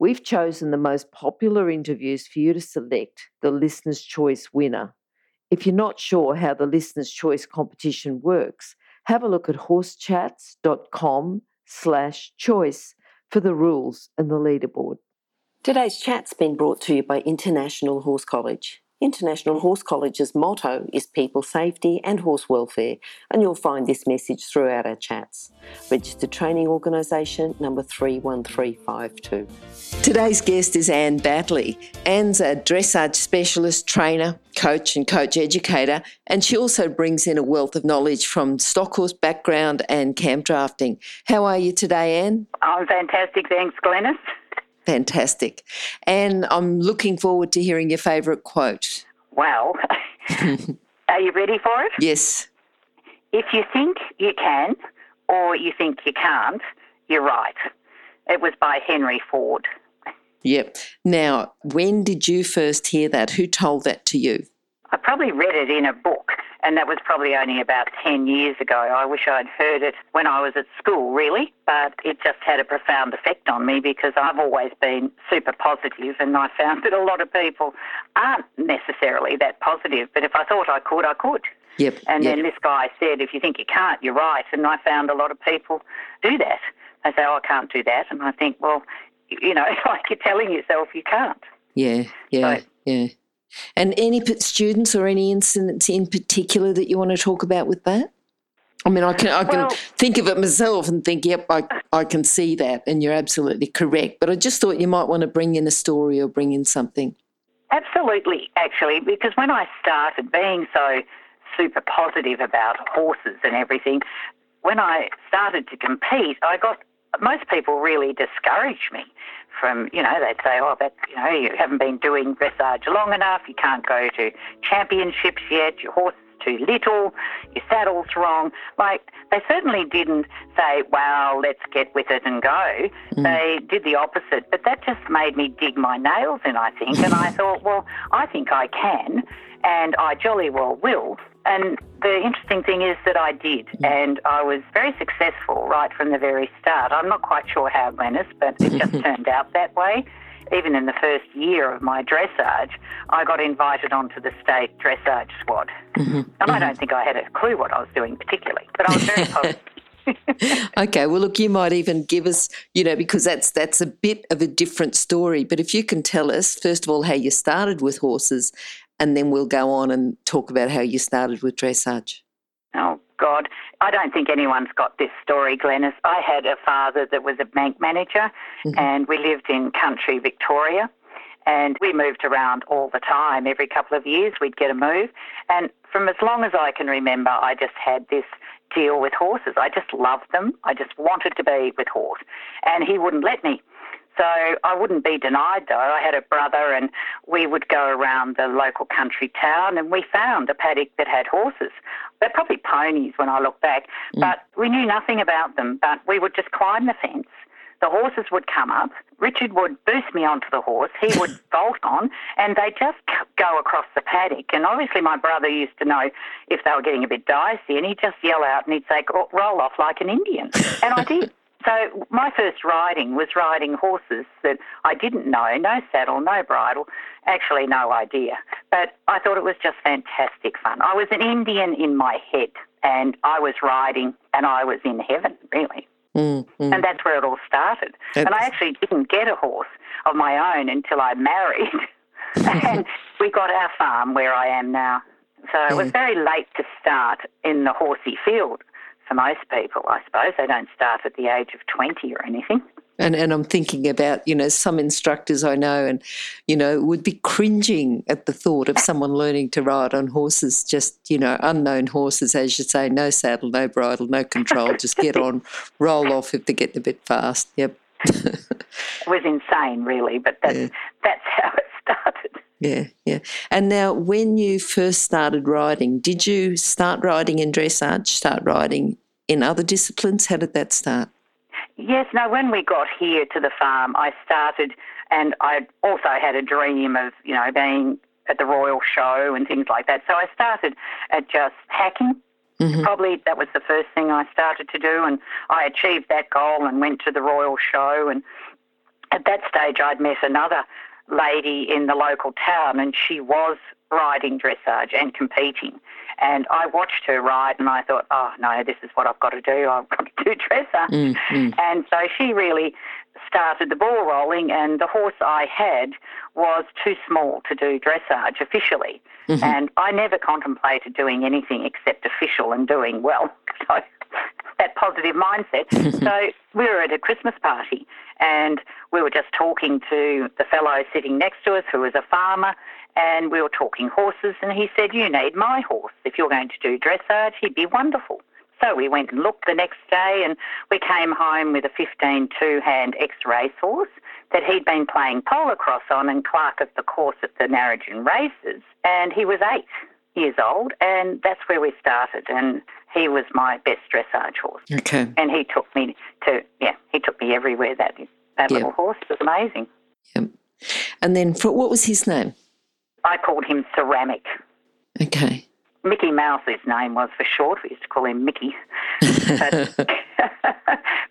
We've chosen the most popular interviews for you to select the Listener's Choice winner. If you're not sure how the Listener's Choice competition works, have a look at horsechats.com slash choice for the rules and the leaderboard. Today's chat's been brought to you by International Horse College. International Horse College's motto is people safety and horse welfare, and you'll find this message throughout our chats. Registered Training Organisation number 31352. Today's guest is Anne Batley. Anne's a dressage specialist, trainer, coach, and coach educator, and she also brings in a wealth of knowledge from stock horse background and camp drafting. How are you today, Anne? I'm fantastic, thanks, Glenys. Fantastic. And I'm looking forward to hearing your favourite quote. Well, are you ready for it? Yes. If you think you can or you think you can't, you're right. It was by Henry Ford. Yep. Now, when did you first hear that? Who told that to you? I probably read it in a book and that was probably only about 10 years ago. I wish I'd heard it when I was at school, really, but it just had a profound effect on me because I've always been super positive and I found that a lot of people aren't necessarily that positive, but if I thought I could, I could. Yep. And yep. then this guy said, if you think you can't, you're right. And I found a lot of people do that. They say, oh, I can't do that. And I think, well, you know, it's like you're telling yourself you can't. Yeah, yeah, so, yeah. And any students or any incidents in particular that you want to talk about with that? I mean, I can I can well, think of it myself and think, yep, I I can see that, and you're absolutely correct. But I just thought you might want to bring in a story or bring in something. Absolutely, actually, because when I started being so super positive about horses and everything, when I started to compete, I got most people really discouraged me from, you know, they'd say, oh, that, you know, you haven't been doing dressage long enough, you can't go to championships yet, your horse is too little, your saddle's wrong. Like, they certainly didn't say, well, let's get with it and go. Mm. They did the opposite, but that just made me dig my nails in, I think. And I thought, well, I think I can, and I jolly well will. And the interesting thing is that I did, and I was very successful right from the very start. I'm not quite sure how, Glenys, but it just turned out that way. Even in the first year of my dressage, I got invited onto the state dressage squad. Mm-hmm. And mm-hmm. I don't think I had a clue what I was doing particularly, but I was very positive. okay, well, look, you might even give us, you know, because that's that's a bit of a different story. But if you can tell us, first of all, how you started with horses, and then we'll go on and talk about how you started with dressage. Oh, God. I don't think anyone's got this story, Glenys. I had a father that was a bank manager, mm-hmm. and we lived in country Victoria. And we moved around all the time. Every couple of years, we'd get a move. And from as long as I can remember, I just had this deal with horses. I just loved them. I just wanted to be with horse. And he wouldn't let me. So I wouldn't be denied though. I had a brother and we would go around the local country town and we found a paddock that had horses. They're probably ponies when I look back, mm. but we knew nothing about them. But we would just climb the fence. The horses would come up. Richard would boost me onto the horse. He would bolt on, and they just go across the paddock. And obviously, my brother used to know if they were getting a bit dicey, and he'd just yell out and he'd say, "Roll off like an Indian," and I did. So my first riding was riding horses that I didn't know, no saddle, no bridle, actually no idea. But I thought it was just fantastic fun. I was an Indian in my head and I was riding and I was in heaven, really. Mm, mm. And that's where it all started. It's... And I actually didn't get a horse of my own until I married. and we got our farm where I am now. So it was very late to start in the horsey field for most people, I suppose. They don't start at the age of 20 or anything. And, and I'm thinking about, you know, some instructors I know and, you know, would be cringing at the thought of someone learning to ride on horses, just, you know, unknown horses, as you say, no saddle, no bridle, no control, just get on, roll off if they get a bit fast. Yep. was insane, really, but that's, yeah. that's how it started. Yeah, yeah. And now, when you first started riding, did you start riding in dressage, start riding in other disciplines? How did that start? Yes, no, when we got here to the farm, I started, and I also had a dream of, you know, being at the Royal Show and things like that. So I started at just hacking. Mm-hmm. Probably that was the first thing I started to do, and I achieved that goal and went to the Royal Show. And at that stage, I'd met another lady in the local town, and she was riding dressage and competing. And I watched her ride, and I thought, oh no, this is what I've got to do. I've got to do dressage. Mm-hmm. And so she really started the ball rolling, and the horse I had was too small to do dressage officially. Mm-hmm. And I never contemplated doing anything except official and doing well. So that positive mindset. so we were at a Christmas party and we were just talking to the fellow sitting next to us who was a farmer and we were talking horses and he said, You need my horse. If you're going to do dressage, he'd be wonderful. So we went and looked the next day and we came home with a 15 two hand ex racehorse that he'd been playing polocrosse on and clerk of the course at the Narrogin races. And he was eight years old and that's where we started. And he was my best dressage horse. Okay. And he took me to, yeah, he took me everywhere. That, that yep. little horse was amazing. Yep. And then for, what was his name? I called him Ceramic. Okay. Mickey Mouse, his name was for short. We used to call him Mickey. but,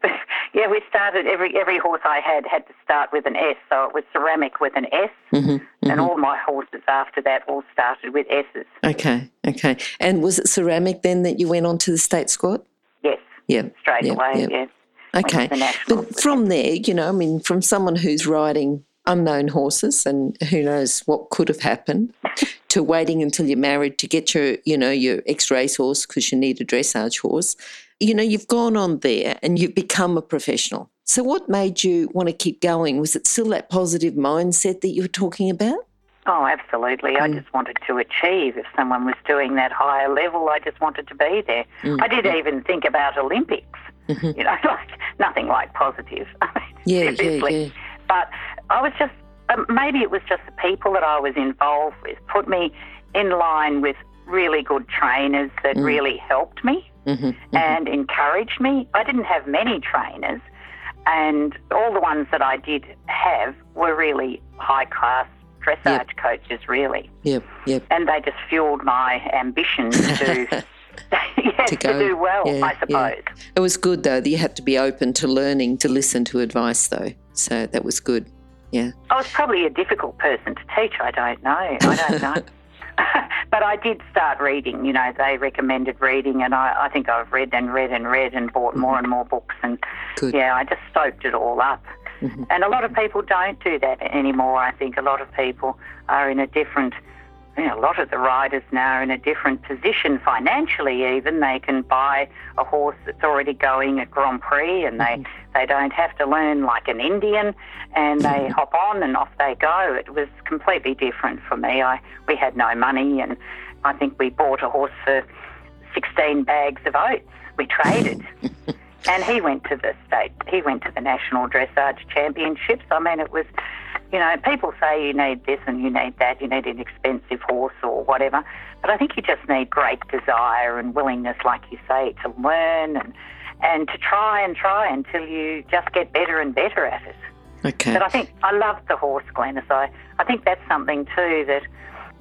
but, yeah, we started every every horse I had had to start with an S, so it was ceramic with an S, mm-hmm, mm-hmm. and all my horses after that all started with S's. Okay, okay. And was it ceramic then that you went on to the state squad? Yes. Yeah. Straight away. Yes. Okay. But from there, you know, I mean, from someone who's riding unknown horses and who knows what could have happened to waiting until you're married to get your, you know, your ex racehorse because you need a dressage horse. You know, you've gone on there and you've become a professional. So, what made you want to keep going? Was it still that positive mindset that you were talking about? Oh, absolutely. Mm. I just wanted to achieve. If someone was doing that higher level, I just wanted to be there. Mm. I did even think about Olympics. Mm-hmm. You know, like nothing like positive. yeah, yeah, yeah. But I was just, um, maybe it was just the people that I was involved with put me in line with really good trainers that mm. really helped me mm-hmm, mm-hmm. and encouraged me. I didn't have many trainers, and all the ones that I did have were really high class dressage yep. coaches, really. Yep, yep. And they just fueled my ambition to. yeah, to, to, do well, yeah, I suppose. Yeah. It was good though that you had to be open to learning, to listen to advice though. So that was good. Yeah. I was probably a difficult person to teach. I don't know. I don't know. but I did start reading. You know, they recommended reading, and I, I think I've read and read and read and bought more mm-hmm. and more books. And Good. yeah, I just soaked it all up. Mm-hmm. And a lot of people don't do that anymore. I think a lot of people are in a different you know, a lot of the riders now are in a different position financially. Even they can buy a horse that's already going at Grand Prix, and they mm-hmm. they don't have to learn like an Indian, and they mm-hmm. hop on and off they go. It was completely different for me. I we had no money, and I think we bought a horse for sixteen bags of oats. We traded. and he went to the state, he went to the national dressage championships. I mean, it was you know, people say you need this and you need that, you need an expensive horse or whatever, but I think you just need great desire and willingness, like you say, to learn and and to try and try until you just get better and better at it. Okay. But I think I love the horse, Glenys. I, I think that's something too that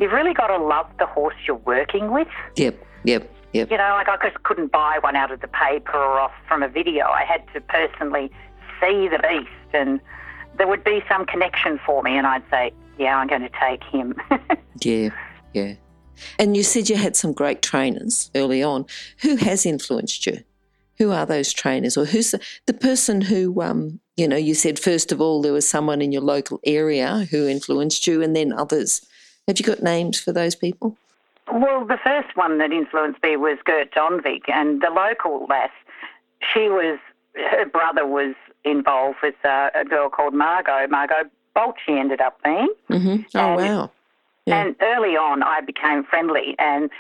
you've really got to love the horse you're working with. Yep, yep. Yep. You know, like I just couldn't buy one out of the paper or off from a video. I had to personally see the beast and there would be some connection for me, and I'd say, yeah, I'm going to take him. yeah, yeah. And you said you had some great trainers early on. Who has influenced you? Who are those trainers, or who's the, the person who, um, you know, you said first of all there was someone in your local area who influenced you, and then others. Have you got names for those people? Well, the first one that influenced me was Gert Donvig, and the local lass. She was her brother was involved with uh, a girl called Margot. Margot Bolt, she ended up being. Mm-hmm. Oh, and, wow. Yeah. And early on, I became friendly. And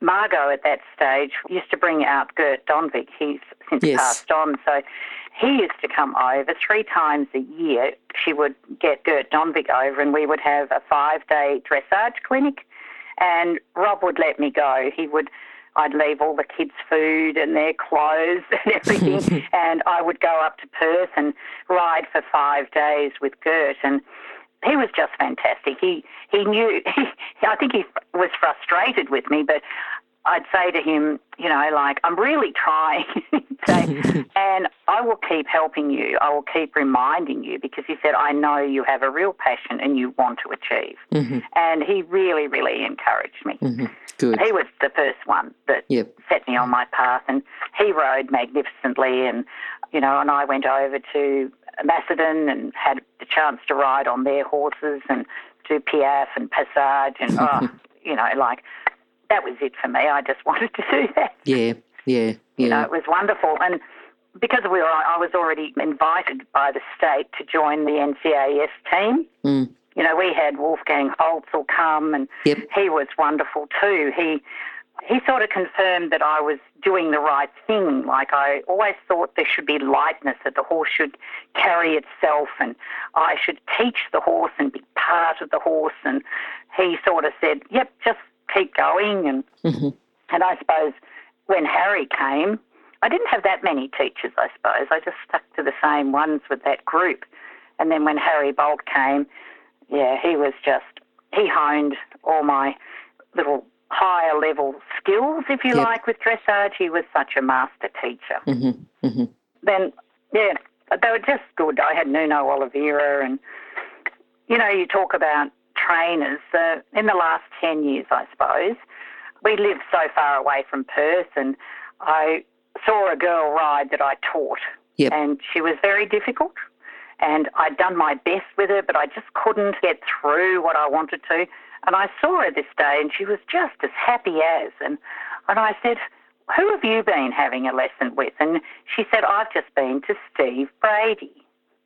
Margot at that stage used to bring out Gert Donvig. He's since yes. passed on. So he used to come over three times a year. She would get Gert Donvig over, and we would have a five day dressage clinic. And Rob would let me go. He would, I'd leave all the kids' food and their clothes and everything, and I would go up to Perth and ride for five days with Gert. And he was just fantastic. He he knew. He, I think he was frustrated with me, but I'd say to him, you know, like, I'm really trying, say, and I will keep helping you. I will keep reminding you because he said, I know you have a real passion and you want to achieve. Mm-hmm. And he really, really encouraged me. Mm-hmm. Good. He was the first one that Yep. set me on my path, and he rode magnificently. And, you know, and I went over to Macedon and had the chance to ride on their horses and do Piaffe and Passage. And, oh, you know, like, that was it for me. I just wanted to do that. Yeah. Yeah. You know, Yeah. it was wonderful. And because we were, I was already invited by the state to join the NCAS team. Mm. You know, we had Wolfgang Holtzel come, and Yep. he was wonderful too. He he sort of confirmed that I was doing the right thing. Like I always thought there should be lightness, that the horse should carry itself, and I should teach the horse and be part of the horse. And he sort of said, "Yep, just keep going." And Mhm. and I suppose when Harry came, I didn't have that many teachers, I suppose. I just stuck to the same ones with that group. And then when Harry Boldt came, yeah, he was just, he honed all my little higher level skills, if you Yep. like, with dressage. He was such a master teacher. Mhm. Mhm. Then, yeah, they were just good. I had Nuno Oliveira, and, you know, you talk about trainers. Uh, in the last 10 years, I suppose, we live so far away from Perth, and I saw a girl ride that I taught, Yep. and she was very difficult. And I'd done my best with her, but I just couldn't get through what I wanted to. And I saw her this day, and she was just as happy as. And, and I said, Who have you been having a lesson with? And she said, I've just been to Steve Brady.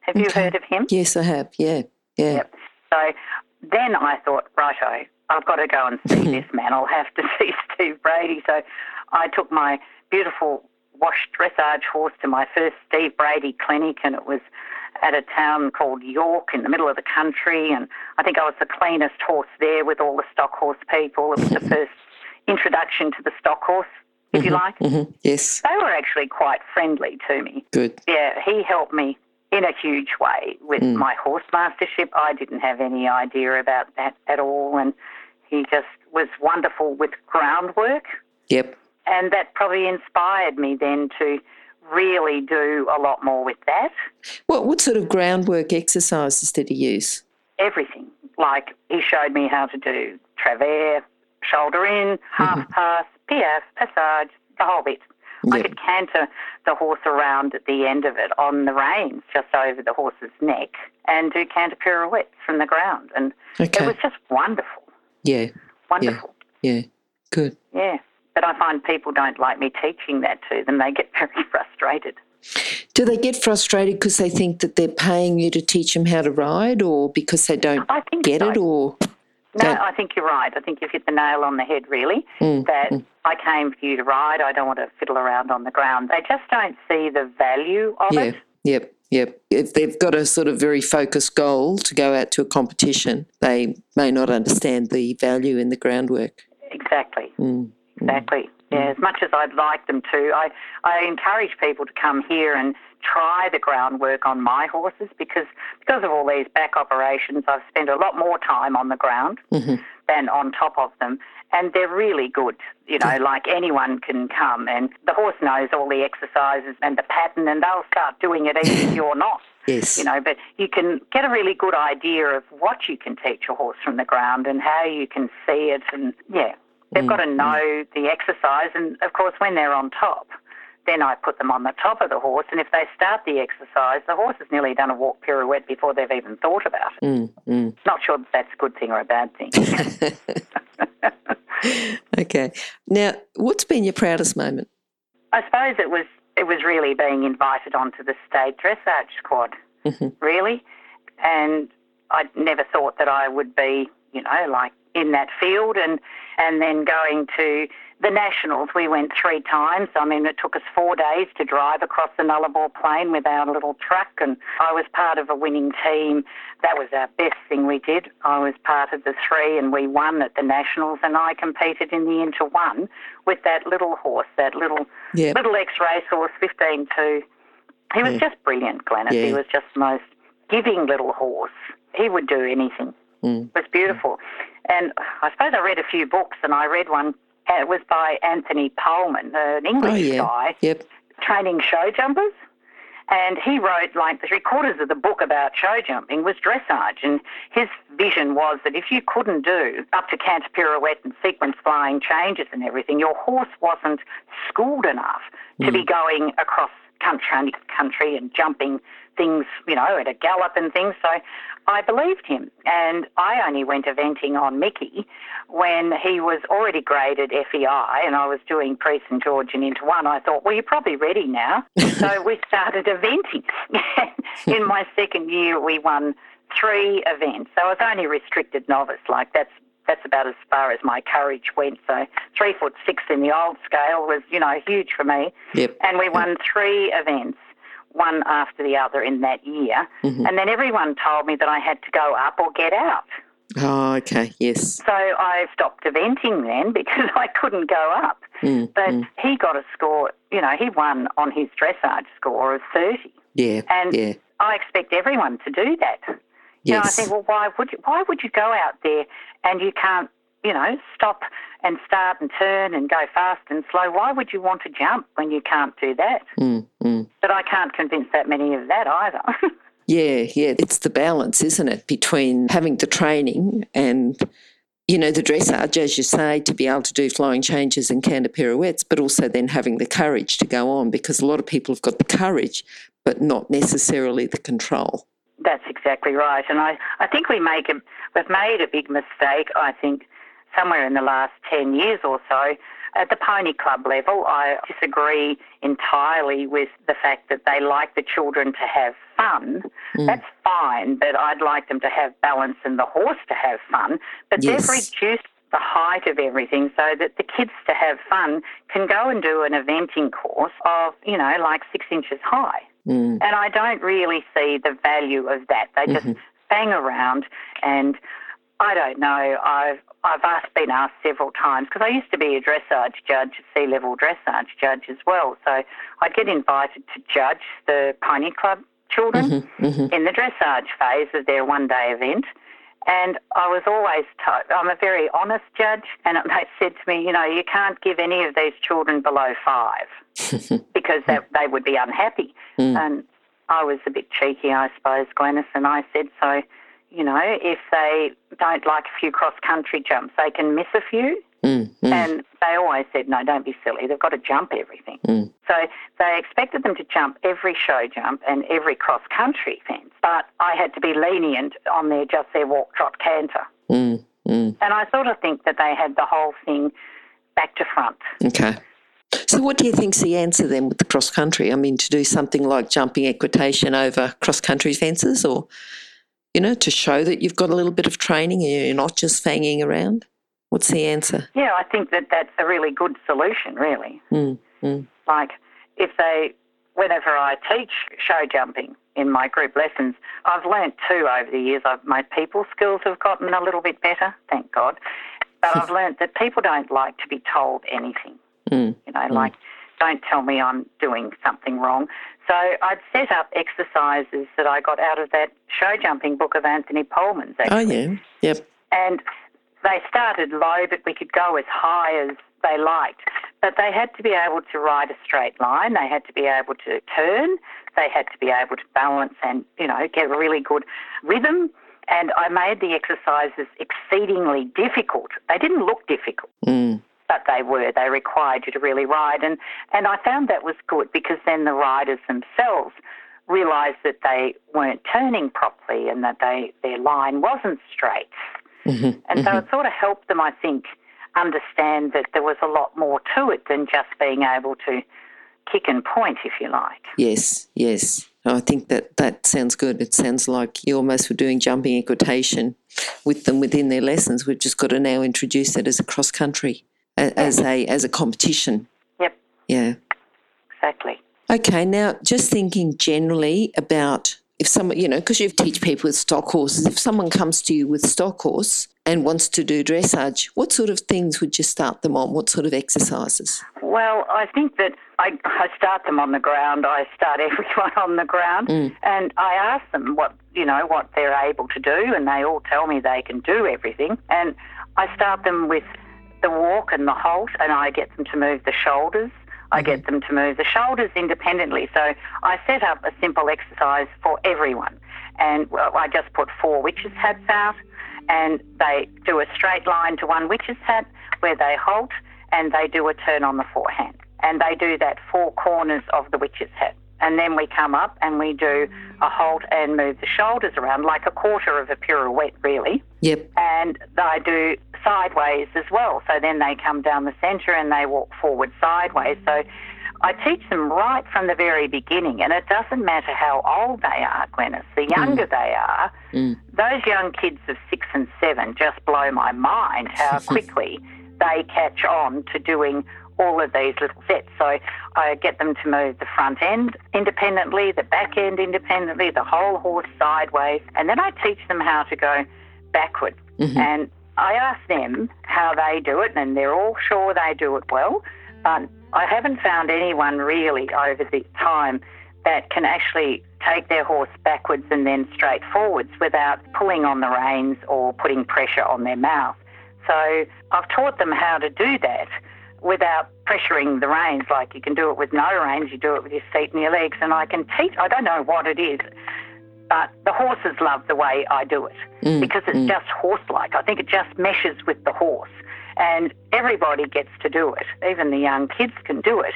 Have you heard of him? Yes, I have. Yeah. Yeah. Yep. So then I thought, righto, I've got to go and see this man. I'll have to see Steve Brady. So I took my beautiful washed dressage horse to my first Steve Brady clinic, and it was at a town called York in the middle of the country. And I think I was the cleanest horse there with all the stock horse people. It was the first introduction to the stock horse, if you like. Mhm. Yes. They were actually quite friendly to me Good. yeah, he helped me in a huge way with Mm. my horse mastership. I didn't have any idea about that at all, and he just was wonderful with groundwork, Yep. and that probably inspired me then to really do a lot more with that. What what sort of groundwork exercises did he use? Everything. Like he showed me how to do travers, shoulder in, half pass, piaffe, passage, the whole bit. I could canter the horse around at the end of it on the reins, just over the horse's neck, and do canter pirouettes from the ground. And Okay. it was just wonderful, Yeah. wonderful. Yeah. Good. Yeah. But I find people don't like me teaching that to them. They get very frustrated. Do they get frustrated because they think that they're paying you to teach them how to ride, or because they don't get so. it, or No, I think you're right. I think you've hit the nail on the head, really. Mm, That I came for you to ride. I don't want to fiddle around on the ground. They just don't see the value of yeah, it. yep, yep. If they've got a sort of very focused goal to go out to a competition, they may not understand the value in the groundwork. Exactly. Mm, Exactly. Yeah, as much as I'd like them to, I, I encourage people to come here and try the groundwork on my horses because because of all these back operations, I've spent a lot more time on the ground Mhm. than on top of them. And they're really good, you know, like anyone can come and the horse knows all the exercises and the pattern and they'll start doing it even if you're not Yes. you know, but you can get a really good idea of what you can teach a horse from the ground and how you can see it. And yeah, they've got to know the exercise. And of course, when they're on top, then I put them on the top of the horse. And if they start the exercise, the horse has nearly done a walk pirouette before they've even thought about it. Mm, mm. Not sure that that's a good thing or a bad thing. okay. Now, what's been your proudest moment? I suppose it was it was really being invited onto the state dressage squad, Mhm. really, and I never thought that I would be, you know, like in that field, and and then going to the Nationals, we went three times. I mean, it took us four days to drive across the Nullarbor Plain with our little truck, and I was part of a winning team. That was our best thing we did. I was part of the three, and we won at the Nationals, and I competed in the Inter One with that little horse, that little Yep. little X race horse, 15 2. He was Yeah. just brilliant, Glenys. He was just the most giving little horse. He would do anything. Mm. It was beautiful. And I suppose I read a few books, and I read one. Uh, It was by Anthony Paalman, an English Oh, yeah. guy, Yep. training show jumpers. And he wrote like the three quarters of the book about show jumping was dressage. And his vision was that if you couldn't do up to canter pirouette and sequence flying changes and everything, your horse wasn't schooled enough to be going across country, country and jumping things, you know, at a gallop and things. So I believed him. And I only went eventing on Mickey when he was already graded FEI and I was doing Prix St Georges and Inter One. I thought, well, you're probably ready now. so we started eventing. In my second year, we won three events. So I was only restricted novice. Like that's that's about as far as my courage went. So three foot six in the old scale was, you know, huge for me. Yep. And we won three events, one after the other in that year. Mm-hmm. And then everyone told me that I had to go up or get out. Oh, okay. Yes. So I stopped eventing then because I couldn't go up. Mm, But mm. he got a score, you know, he won on his dressage score of 30. Yeah. And yeah. I expect everyone to do that. You know, I think, well, why would you, why would you go out there and you can't, you know, stop and start and turn and go fast and slow? Why would you want to jump when you can't do that? Mm, mm. But I can't convince that many of that either. Yeah, yeah. It's the balance, isn't it, between having the training and, you know, the dressage, as you say, to be able to do flying changes and canter pirouettes, but also then having the courage to go on because a lot of people have got the courage, but not necessarily the control. That's exactly right. And I, I think we make a, we've made a big mistake, I think, somewhere in the last 10 years or so. At the pony club level, I disagree entirely with the fact that they like the children to have fun. Mm. That's fine, but I'd like them to have balance and the horse to have fun. But Yes. they've reduced the height of everything so that the kids to have fun can go and do an eventing course of, you know, like six inches high. Mm. And I don't really see the value of that. They just mm-hmm. bang around, and I don't know. I've I've asked, been asked several times because I used to be a dressage judge, a C level dressage judge as well. So I'd get invited to judge the pony club children mm-hmm. Mm-hmm. in the dressage phase of their one day event. And I was always told, I'm a very honest judge, and they said to me, you know, you can't give any of these children below five because that, they would be unhappy. Hmm. And I was a bit cheeky, I suppose, Glenys, and I said, so, you know, if they don't like a few cross country jumps, they can miss a few. Mm, mm. And they always said, no, don't be silly. They've got to jump everything. Mm. So they expected them to jump every show jump and every cross country fence. But I had to be lenient on their just their walk, trot, canter. Mm, mm. And I sort of think that they had the whole thing back to front. Okay. So, what do you think's the answer then with the cross country? I mean, to do something like jumping equitation over cross country fences, or you know, to show that you've got a little bit of training and you're not just fanging around. What's the answer? Yeah, I think that that's a really good solution, really. Mm, mm, Like if they, whenever I teach show jumping in my group lessons, I've learnt too over the years. I've, my people skills have gotten a little bit better, thank God. But I've learnt that people don't like to be told anything. mm, You know, like don't tell me I'm doing something wrong. So I'd set up exercises that I got out of that show jumping book of Anthony Paalman's. Oh Actually. yeah. Yep. And they started low, but we could go as high as they liked. But they had to be able to ride a straight line. They had to be able to turn. They had to be able to balance and, you know, get a really good rhythm. And I made the exercises exceedingly difficult. They didn't look difficult Mm, but they were. They required you to really ride, and and I found that was good because then the riders themselves realised that they weren't turning properly and that they their line wasn't straight, mhm, and so it sort of helped them, I think, understand that there was a lot more to it than just being able to kick and point, if you like. Yes. Yes. I think that that sounds good. It sounds like you almost were doing jumping equitation with them within their lessons. We've just got to now introduce it as a cross country as a as a competition. Yep, Yeah. exactly. Okay. Now, just thinking generally about if someone, you know, because you teach people with stock horses, if someone comes to you with stock horse and wants to do dressage, what sort of things would you start them on? What sort of exercises? Well, I think that I, I start them on the ground. I start everyone on the ground, mm. and I ask them what you know what they're able to do, and they all tell me they can do everything. And I start them with the walk and the halt, and I get them to move the shoulders. I get them to move the shoulders independently. So I set up a simple exercise for everyone, and I just put four witches hats out, and they do a straight line to one witch's hat where they halt and they do a turn on the forehand. And they do that four corners of the witch's hat. And then we come up and we do a halt and move the shoulders around like a quarter of a pirouette, really. Yep. And I do sideways as well. So then they come down the centre and they walk forward sideways. So I teach them right from the very beginning. And it doesn't matter how old they are, Glenys. The mm. younger they are, mm. those young kids of six and seven just blow my mind how quickly they catch on to doing all of these little sets. So I get them to move the front end independently, the back end independently, the whole horse sideways, and then I teach them how to go backward. Mm-hmm. And I ask them how they do it, and they're all sure they do it well. But I haven't found anyone really over the time that can actually take their horse backwards and then straight forwards without pulling on the reins or putting pressure on their mouth. So I've taught them how to do that without pressuring the reins. Like you can do it with no reins, you do it with your feet and your legs. And I can teach, I don't know what it is, but the horses love the way I do it mm, because it's mm. just horse like. I think it just meshes with the horse. And everybody gets to do it. Even the young kids can do it.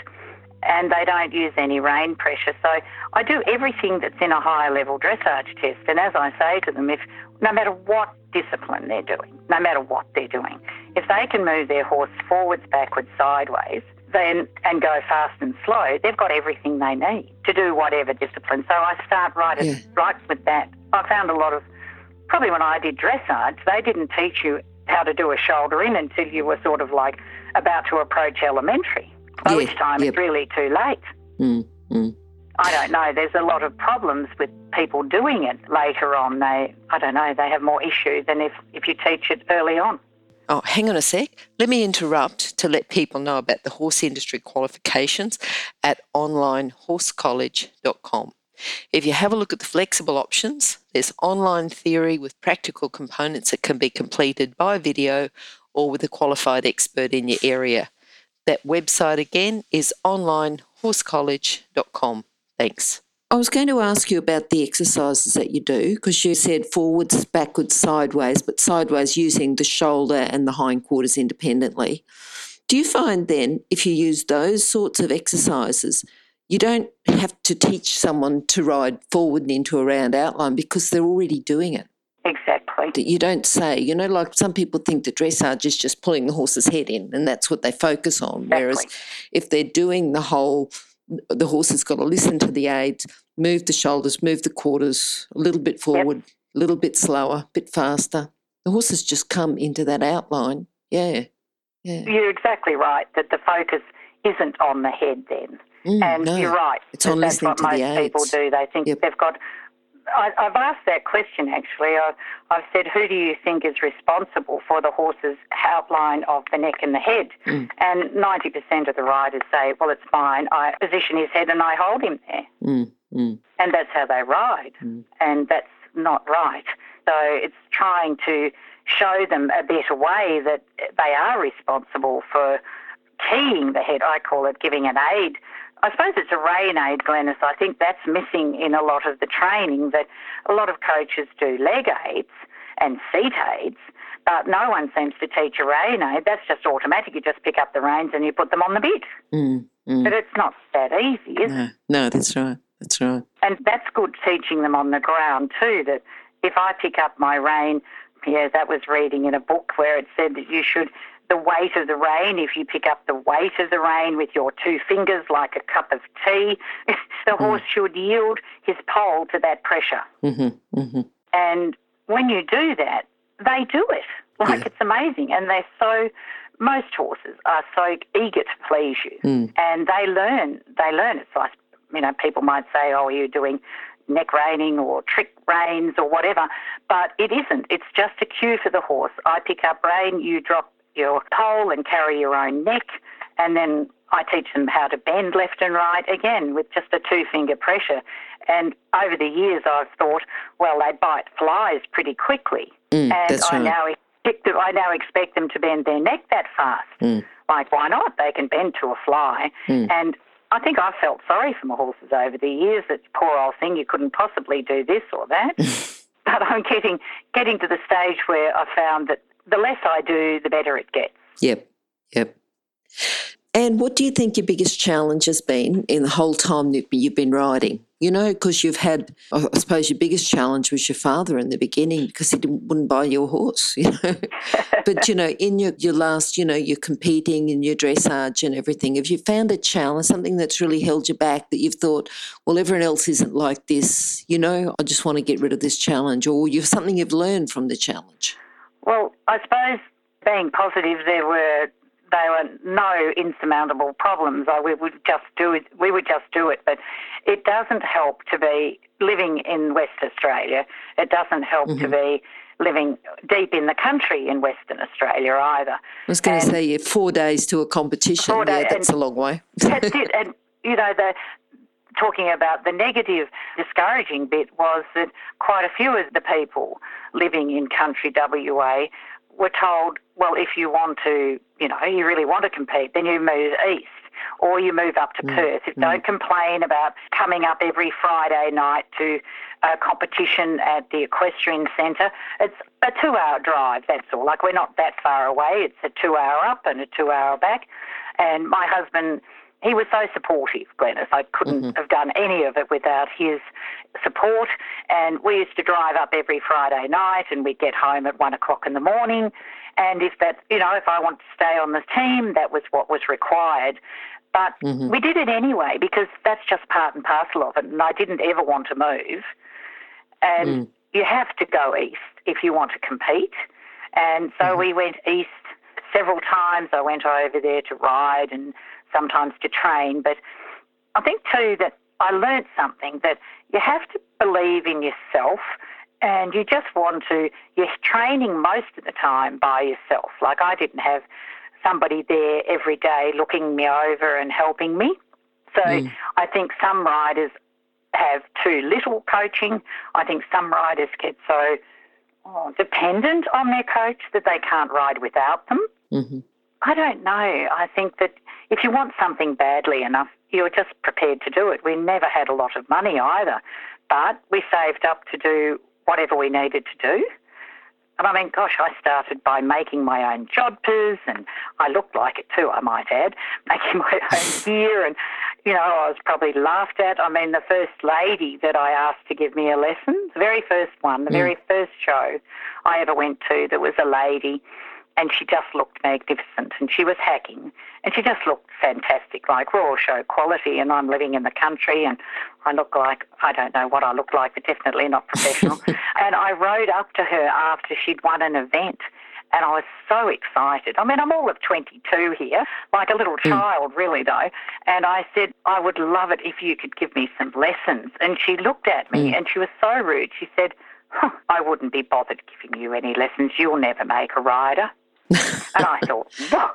And they don't use any rein pressure. So I do everything that's in a higher level dressage test. And as I say to them, if no matter what discipline they're doing, no matter what they're doing, if they can move their horse forwards, backwards, sideways, then and go fast and slow, they've got everything they need to do whatever discipline. So I start right Yeah. at, right with that. I found a lot of probably when I did dressage, they didn't teach you how to do a shoulder in until you were sort of like about to approach elementary. By Yeah, which time yep. it's really too late. Mm, mm. I don't know. There's a lot of problems with people doing it later on. They, I don't know, they have more issue than if, if you teach it early on. Oh, hang on a sec. Let me interrupt to let people know about the horse industry qualifications at onlinehorsecollege.com. If you have a look at the flexible options, there's online theory with practical components that can be completed by video or with a qualified expert in your area. That website again is onlinehorsecollege.com. Thanks. I was going to ask you about the exercises that you do because you said forwards, backwards, sideways, but sideways using the shoulder and the hindquarters independently. Do you find then, if you use those sorts of exercises, you don't have to teach someone to ride forward and into a round outline because they're already doing it? Exactly. That you don't say, you know, like some people think that dressage is just pulling the horse's head in and that's what they focus on. Whereas if they're doing the whole, the horse has got to listen to the aids, move the shoulders, move the quarters a little bit forward, a little bit slower, a bit faster. The horse has just come into that outline. Yeah. Yeah. You're exactly right that the focus isn't on the head then. Mm, And no. you're right. It's on listening to the most people do. They think Yep. they've got. I, I've asked that question actually. I've, I've said, who do you think is responsible for the horse's outline of the neck and the head? Mm. And 90% of the riders say, well, it's fine. I position his head and I hold him there. Mm, mm, And that's how they ride. Mm. And that's not right. So it's trying to show them a better way that they are responsible for keying the head. I call it giving an aid. I suppose it's a rein aid, Glenys. I think that's missing in a lot of the training that a lot of coaches do leg aids and seat aids, but no one seems to teach a rein aid. That's just automatic. You just pick up the reins and you put them on the bit. mm, mm. But it's not that easy, is it? No, no, that's right. That's right. And that's good teaching them on the ground too. That if I pick up my rein, yeah, that was reading in a book where it said that you should, the weight of the rein, if you pick up the weight of the rein with your two fingers like a cup of tea, the horse should yield his poll to that pressure. Mm-hmm, mm-hmm. And when you do that, they do it. Like Yeah. it's amazing. And they're so most horses are so eager to please you, Mm. and they learn. They learn. It's like you know, people might say, "Oh, you're doing neck reining or trick reins or whatever," but it isn't. It's just a cue for the horse. I pick up rein, you drop your poll and carry your own neck, and then I teach them how to bend left and right again with just a two finger pressure. And over the years, I've thought, well, they bite flies pretty quickly, Mm, and I right. now expect them, I now expect them to bend their neck that fast. Mm. Like, why not? They can bend to a fly. Mm. And I think I felt sorry for my horses over the years. That poor old thing, you couldn't possibly do this or that. but I'm getting getting to the stage where I found that the less I do, the better it gets. Yep, yep. And what do you think your biggest challenge has been in the whole time that you've been riding? You know, because you've had, I suppose, your biggest challenge was your father in the beginning because he wouldn't buy your horse, you know. but, you know, in your, your last, you know, you're competing in your dressage and everything. Have you found a challenge, something that's really held you back that you've thought, well, everyone else isn't like this, you know, I just want to get rid of this challenge, or you've something you've learned from the challenge? Well, I suppose being positive, there were there were no insurmountable problems. I, we would just do it. We would just do it. But it doesn't help to be living in West Australia. It doesn't help to mm-hmm. be living deep in the country in Western Australia either. I was going to say, yeah, four days to a competition. Four yeah, day- that's a long way. That's it. And you know the talking about the negative, discouraging bit was that quite a few of the people living in country WA were told, well, if you want to, you know, you really want to compete, then you move east or you move up to mm. Perth. Don't mm. complain about coming up every Friday night to a competition at the equestrian centre. It's a two hour drive, that's all. Like, we're not that far away. It's a two hour up and a two hour back. And my husband, he was so supportive, Glenys. I couldn't mm-hmm. have done any of it without his support. And we used to drive up every Friday night and we'd get home at one o'clock in the morning. And if that, you know, if I wanted to stay on the team, that was what was required. But mm-hmm. we did it anyway because that's just part and parcel of it. And I didn't ever want to move. And mm. you have to go east if you want to compete. And so mm-hmm. we went east several times. I went over there to ride and sometimes to train. But I think too that I learnt something that you have to believe in yourself and you just want to, you're training most of the time by yourself. Like I didn't have somebody there every day looking me over and helping me. So I think some riders have too little coaching. I think some riders get so oh, dependent on their coach that they can't ride without them. hmm I don't know. I think that if you want something badly enough, you're just prepared to do it. We never had a lot of money either, but we saved up to do whatever we needed to do. And I mean, gosh, I started by making my own jodhpurs, and I looked like it too, I might add, making my own gear. And, you know, I was probably laughed at. I mean, the first lady that I asked to give me a lesson, the very first one, the hmm. very first show I ever went to, there was a lady and she just looked magnificent and she was hacking and she just looked fantastic like raw show quality and I'm living in the country and I look like I don't know what I look like but definitely not professional and I rode up to her after she'd won an event and I was so excited. I mean, I'm all of 22 here, like a little hmm. child, really, though. And I said, I would love it if you could give me some lessons. And she looked at me hmm. and she was so rude. She said, huh, I wouldn't be bothered giving you any lessons. You'll never make a rider. And I thought, whoa,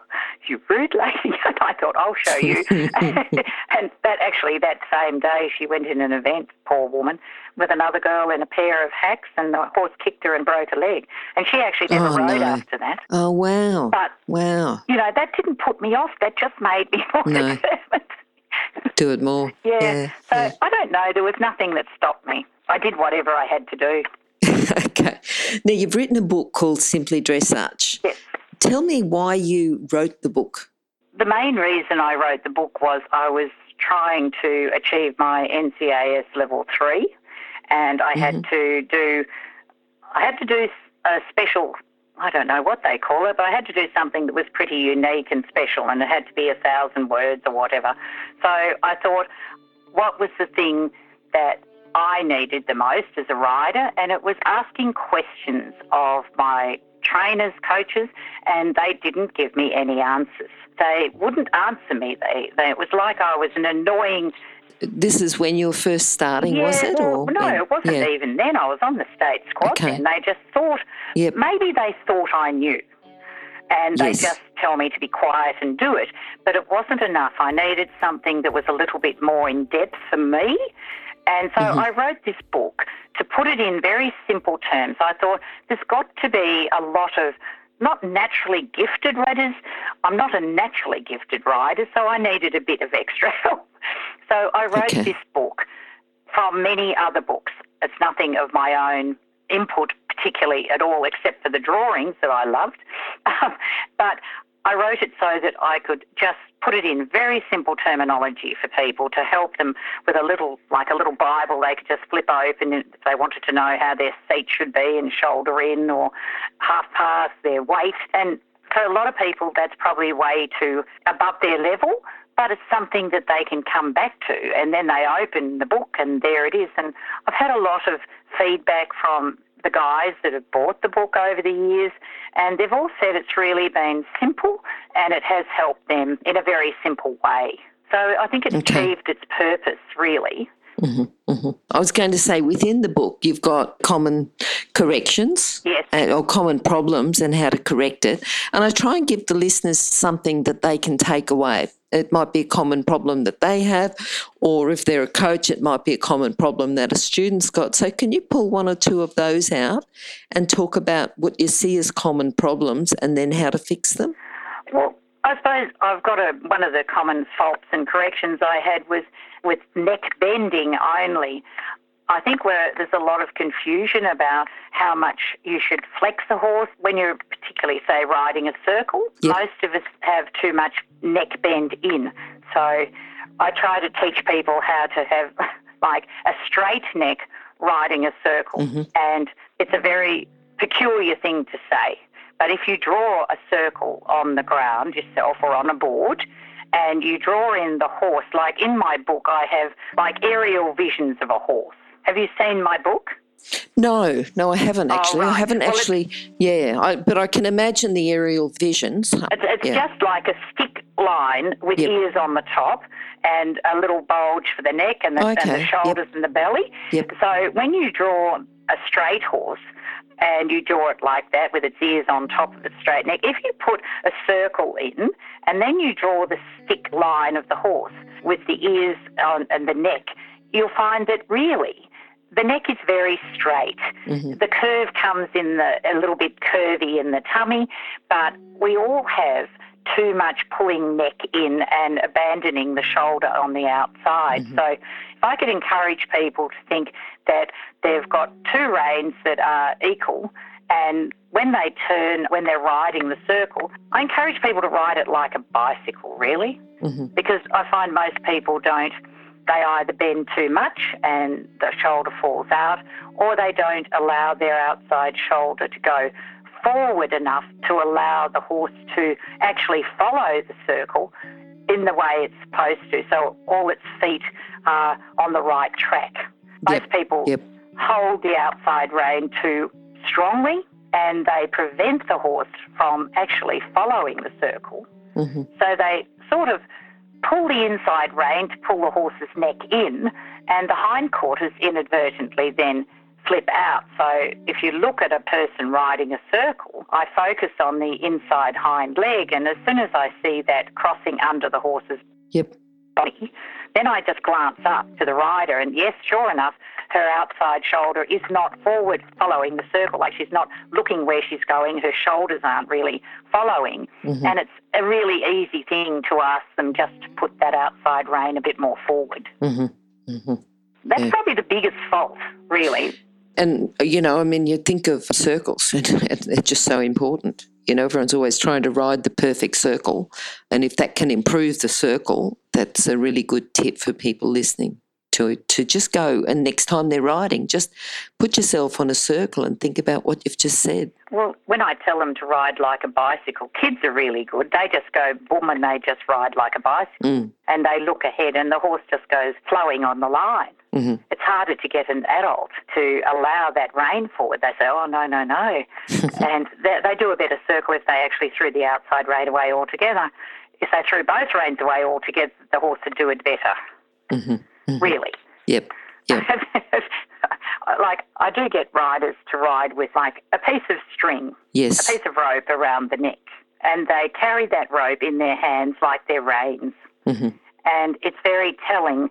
you rude lady. And I thought, I'll show you. and that actually, that same day, she went in an event, poor woman, with another girl in a pair of hacks, and the horse kicked her and broke a leg. And she actually never Oh, rode no. after that. Oh, wow. But, Wow. you know, that didn't put me off. That just made me more No. determined. Do it more. Yeah. Yeah. so yeah. I don't know. There was nothing that stopped me. I did whatever I had to do. okay. Now, you've written a book called Simply Dressage. Yes. Tell me why you wrote the book. The main reason I wrote the book was I was trying to achieve my NCAS level three, and I had mm-hmm. to do, I had to do a special. I don't know what they call it, but I had to do something that was pretty unique and special, and it had to be a thousand words or whatever. So I thought, what was the thing that I needed the most as a writer? And it was asking questions of my trainers, coaches, and they didn't give me any answers. They wouldn't answer me. They, they it was like I was an annoying this is when you were first starting, yeah, was it? Well, or no, it wasn't yeah. even then. I was on the state squad Okay. and they just thought, Yep. maybe they thought I knew. And Yes. they just tell me to be quiet and do it. But it wasn't enough. I needed something that was a little bit more in depth for me. And so Mm-hmm. I wrote this book to put it in very simple terms. I thought there's got to be a lot of not naturally gifted riders. I'm not a naturally gifted rider, so I needed a bit of extra help. So I wrote Okay. this book from many other books. It's nothing of my own input particularly at all, except for the drawings that I loved. Um, but I wrote it so that I could just put it in very simple terminology for people to help them with a little, like a little Bible they could just flip open if they wanted to know how their seat should be and shoulder in or half pass their weight. And for a lot of people, that's probably way too above their level but it's something that they can come back to. And then they open the book and there it is. And I've had a lot of feedback from the guys that have bought the book over the years, and they've all said it's really been simple and it has helped them in a very simple way. So I think it's Okay. achieved its purpose, really. Mm-hmm, mm-hmm. I was going to say within the book, you've got common corrections Yes. and, or common problems and how to correct it. And I try and give the listeners something that they can take away. It might be a common problem that they have, or if they're a coach, it might be a common problem that a student's got. So, can you pull one or two of those out and talk about what you see as common problems and then how to fix them? Well, I suppose I've got a one of the common faults and corrections I had was with neck bending only. I think where there's a lot of confusion about how much you should flex a horse when you're particularly say riding a circle. Yep. Most of us have too much neck bend in. So I try to teach people how to have like a straight neck riding a circle mm-hmm. and it's a very peculiar thing to say. But if you draw a circle on the ground yourself or on a board, and you draw in the horse, like in my book, I have like aerial visions of a horse. Have you seen my book? No, no, I haven't actually. I Oh, right. haven't Well, actually. Yeah, I, but I can imagine the aerial visions. It's, it's Yeah. just like a stick line with Yep. ears on the top and a little bulge for the neck and the, and Okay, the yep. shoulders and the belly. Yep. So when you draw a straight horse and you draw it like that with its ears on top of its straight neck, if you put a circle in and then you draw the stick line of the horse with the ears on, and the neck, you'll find that really the neck is very straight. Mm-hmm. The curve comes in the a little bit curvy in the tummy, but we all have too much pulling neck in and abandoning the shoulder on the outside. Mm-hmm. So if I could encourage people to think that they've got two reins that are equal and when they turn, when they're riding the circle, I encourage people to ride it like a bicycle, really, mm-hmm. because I find most people don't they either bend too much and the shoulder falls out, or they don't allow their outside shoulder to go forward enough to allow the horse to actually follow the circle in the way it's supposed to. So all its feet are on the right track. Most Yep, people yep. hold the outside rein too strongly and they prevent the horse from actually following the circle. Mhm. So they sort of pull the inside rein to pull the horse's neck in, and the hindquarters inadvertently then flip out. So if you look at a person riding a circle, I focus on the inside hind leg, and as soon as I see that crossing under the horse's Yep. body, then I just glance up to the rider, and yes, sure enough, her outside shoulder is not forward following the circle, like she's not looking where she's going, her shoulders aren't really following. And it's a really easy thing to ask them just to put that outside rein a bit more forward. hmm hmm That's Yeah. probably the biggest fault, really. And, you know, I mean, you think of circles, and they're just so important. You know, everyone's always trying to ride the perfect circle. And if that can improve the circle, that's a really good tip for people listening to, to just go and next time they're riding, just put yourself on a circle and think about what you've just said. Well, when I tell them to ride like a bicycle, kids are really good. They just go boom and they just ride like a bicycle Mm. and they look ahead and the horse just goes flowing on the line. hmm It's harder to get an adult to allow that rein forward. They say, oh, no, no, no. and they, they do a better circle if they actually threw the outside rein away altogether. If they threw both reins away altogether, the horse would do it better, hmm really. Yep. Yep. like, I do get riders to ride with like a piece of string a piece of rope around the neck, and they carry that rope in their hands like they're reins. hmm And it's very telling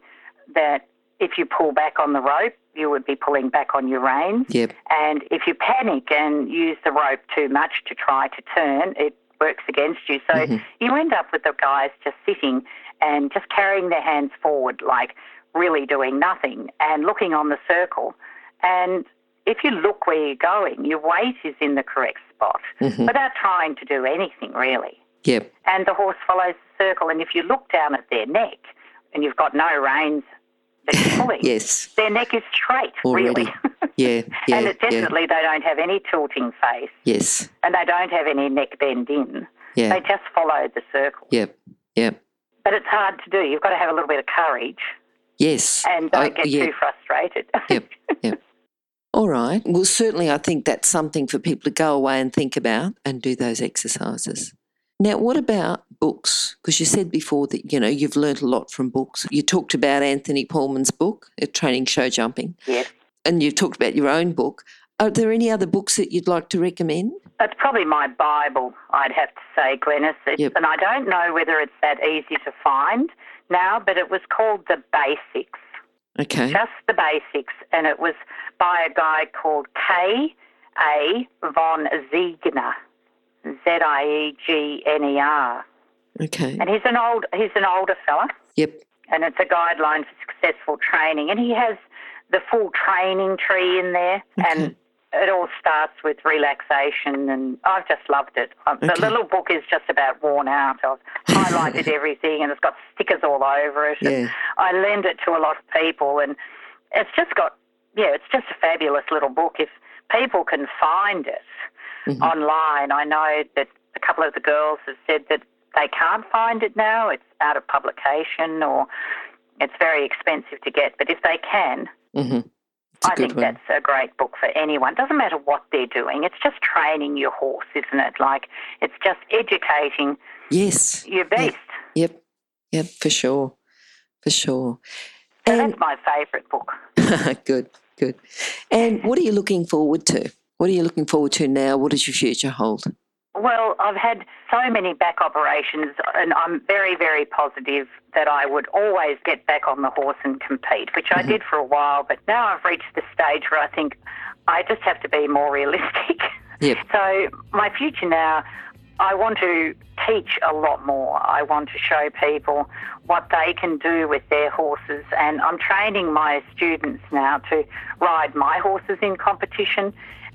that if you pull back on the rope, you would be pulling back on your reins. Yep. And if you panic and use the rope too much to try to turn, it works against you. So Mhm. you end up with the guys just sitting and just carrying their hands forward, like really doing nothing and looking on the circle. And if you look where you're going, your weight is in the correct spot hmm without trying to do anything really. Yep. And the horse follows the circle. And if you look down at their neck and you've got no reins that you're pulling, Yes. their neck is straight, Already. really. Yeah. Yeah. and it yeah. definitely they don't have any tilting face Yes. and they don't have any neck bend in. Yeah. They just follow the circle. Yep. Yep. But it's hard to do. You've got to have a little bit of courage Yes. and oh, don't I- get yeah. too frustrated. Yep. Yep. All right. Well, certainly, I think that's something for people to go away and think about and do those exercises. Now, what about books? Because you said before that you know you've learnt a lot from books. You talked about Anthony Paalman's book, Training Show Jumping, yes. and you've talked about your own book. Are there any other books that you'd like to recommend? It's probably my Bible, I'd have to say, Glenys. Yep. And I don't know whether it's that easy to find now, but it was called The Basics. Okay. just the basics, and it was by a guy called K. A. von Ziegner, Z I E G N E R, Okay. and he's an old he's an older fella, Yep. and it's a guideline for successful training, and he has the full training tree in there, and Okay. It all starts with relaxation, and I've just loved it. Um, The little book is just about worn out. I've highlighted everything, and it's got stickers all over it. Yeah. I lend it to a lot of people, and it's just got, yeah, it's just a fabulous little book. If people can find it Mhm. online, I know that a couple of the girls have said that they can't find it now. It's out of publication or it's very expensive to get. But if they can, hmm It's a I good think one. that's a great book for anyone. Doesn't matter what they're doing. It's just training your horse, isn't it? Like it's just educating Yes. your beast. Yep. Yep. For sure. For sure. So And that's my favourite book. good. Good. And what are you looking forward to? What are you looking forward to now? What does your future hold? Well, I've had so many back operations, and I'm very, very positive that I would always get back on the horse and compete, which I mm-hmm. did for a while. But now I've reached the stage where I think I just have to be more realistic. Yep. So, my future now, I want to teach a lot more. I want to show people what they can do with their horses, and I'm training my students now to ride my horses in competition.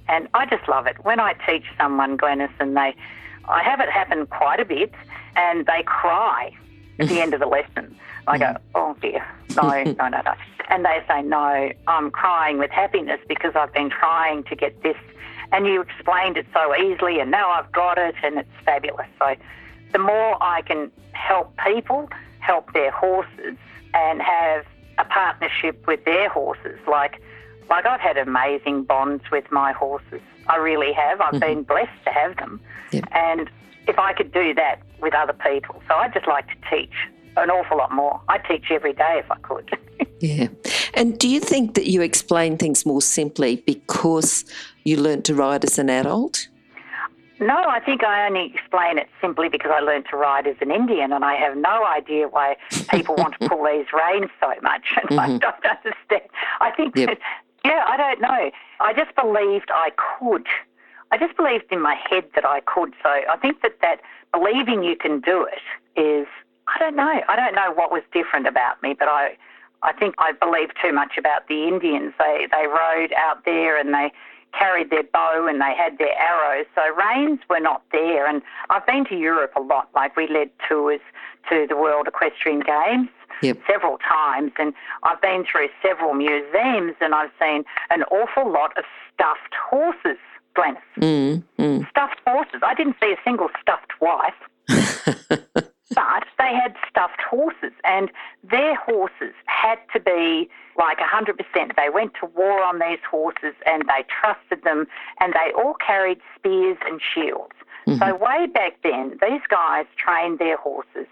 And I just love it. When I teach someone, Glenys, and they, I have it happen quite a bit, and they cry at the end of the lesson. I go, mm. oh dear, no, no, no, no. And they say, no, I'm crying with happiness because I've been trying to get this, and you explained it so easily, and now I've got it, and it's fabulous. So the more I can help people, help their horses, and have a partnership with their horses, like like I've had amazing bonds with my horses. I really have. I've been blessed to have them. Yep. And if I could do that with other people, so I'd just like to teach an awful lot more. I teach every day if I could. Yeah. And do you think that you explain things more simply because you learnt to ride as an adult? no, I think I only explain it simply because I learned to ride as an Indian, and I have no idea why people want to pull these reins so much, and I Mhm. don't understand. I think Yep. Yeah, I don't know. I just believed I could. I just believed in my head that I could. So I think that that believing you can do it is, I don't know. I don't know what was different about me, but I, I think I believed too much about the Indians. They they rode out there and they carried their bow and they had their arrows. So reins were not there. And I've been to Europe a lot. Like we led tours to the World Equestrian Games Yep. several times, and I've been through several museums and I've seen an awful lot of stuffed horses Glenys. Mm, mm. Stuffed horses. I didn't see a single stuffed wife. but they had stuffed horses, and their horses had to be like 100%. They went to war on these horses and they trusted them, and they all carried spears and shields. Mm-hmm. So, way back then, these guys trained their horses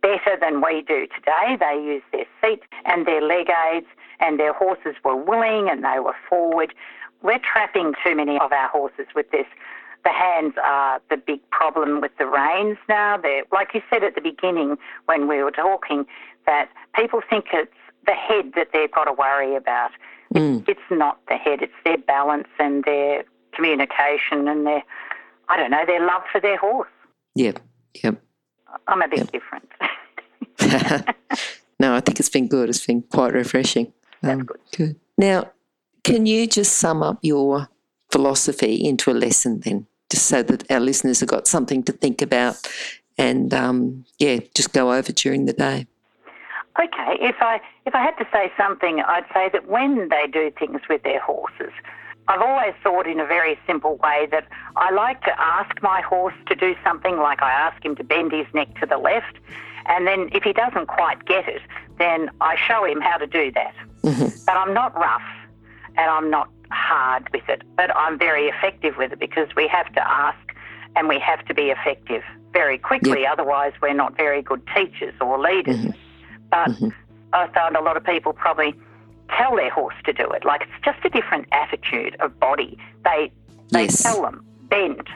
better than we do today. They used their feet and their leg aids, and their horses were willing and they were forward. We're trapping too many of our horses with this the hands are the big problem with the reins now. They're, like you said at the beginning when we were talking, that people think it's the head that they've got to worry about. Mm. It's, it's not the head, it's their balance and their communication and their, I don't know, their love for their horse. Yep, yep. I'm a bit yep. different. no, I think it's been good. It's been quite refreshing. That's um, good. Good. Now, can you just sum up your philosophy into a lesson then? just so that our listeners have got something to think about and um, yeah, just go over during the day. Okay, if I if I had to say something, I'd say that when they do things with their horses, I've always thought in a very simple way that I like to ask my horse to do something, like I ask him to bend his neck to the left, and then if he doesn't quite get it, then I show him how to do that. Mm-hmm. But I'm not rough, and I'm not hard with it, but I'm very effective with it because we have to ask and we have to be effective very quickly. Yep. Otherwise, we're not very good teachers or leaders. Mm-hmm. But mm-hmm. I found a lot of people probably tell their horse to do it. Like it's just a different attitude of body. They they yes. tell them bend,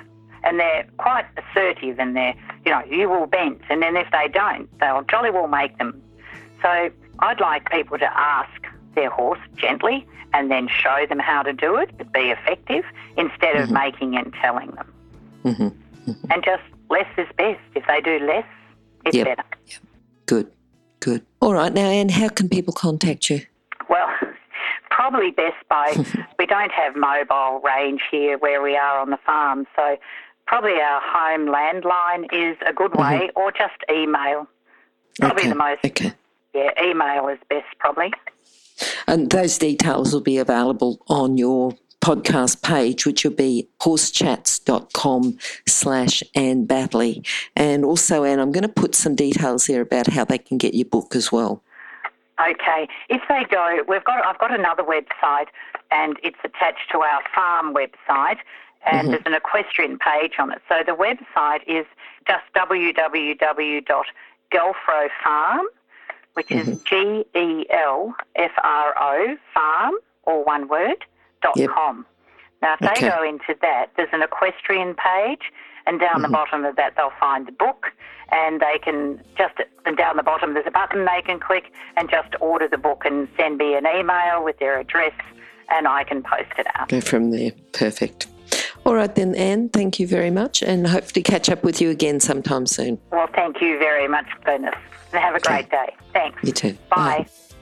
and they're quite assertive, and they're you know you will bend, and then if they don't, they'll jolly well make them. So I'd like people to ask their horse gently and then show them how to do it, be effective, instead of mm-hmm. making and telling them. Mm-hmm. Mm-hmm. And just less is best. If they do less, it's yep. better. Yep. Good, good. All right, now, Anne, how can people contact you? Well, probably best by, we don't have mobile range here where we are on the farm, so probably our home landline is a good mm-hmm. way, or just email. Probably okay. the most. Okay. Yeah, email is best probably. And those details will be available on your podcast page, which will be horsechats.com slash Anne Batley. And also, Anne, I'm going to put some details there about how they can get your book as well. Okay. If they go, we've got, I've got another website and it's attached to our farm website and mm-hmm. there's an equestrian page on it. So the website is just www.gelfro.farm which mm-hmm. is G E L F R O farm, or one word, yep. com. Now, if okay. they go into that, there's an equestrian page, and down mm-hmm. the bottom of that, they'll find the book, and they can just, and down the bottom, there's a button they can click and just order the book and send me an email with their address, and I can post it out. Go from there. Perfect. All right, then, Anne, thank you very much, and hopefully catch up with you again sometime soon. Well, thank you very much, Glenys, and have a okay. great day. Thanks. You too. Bye. Bye.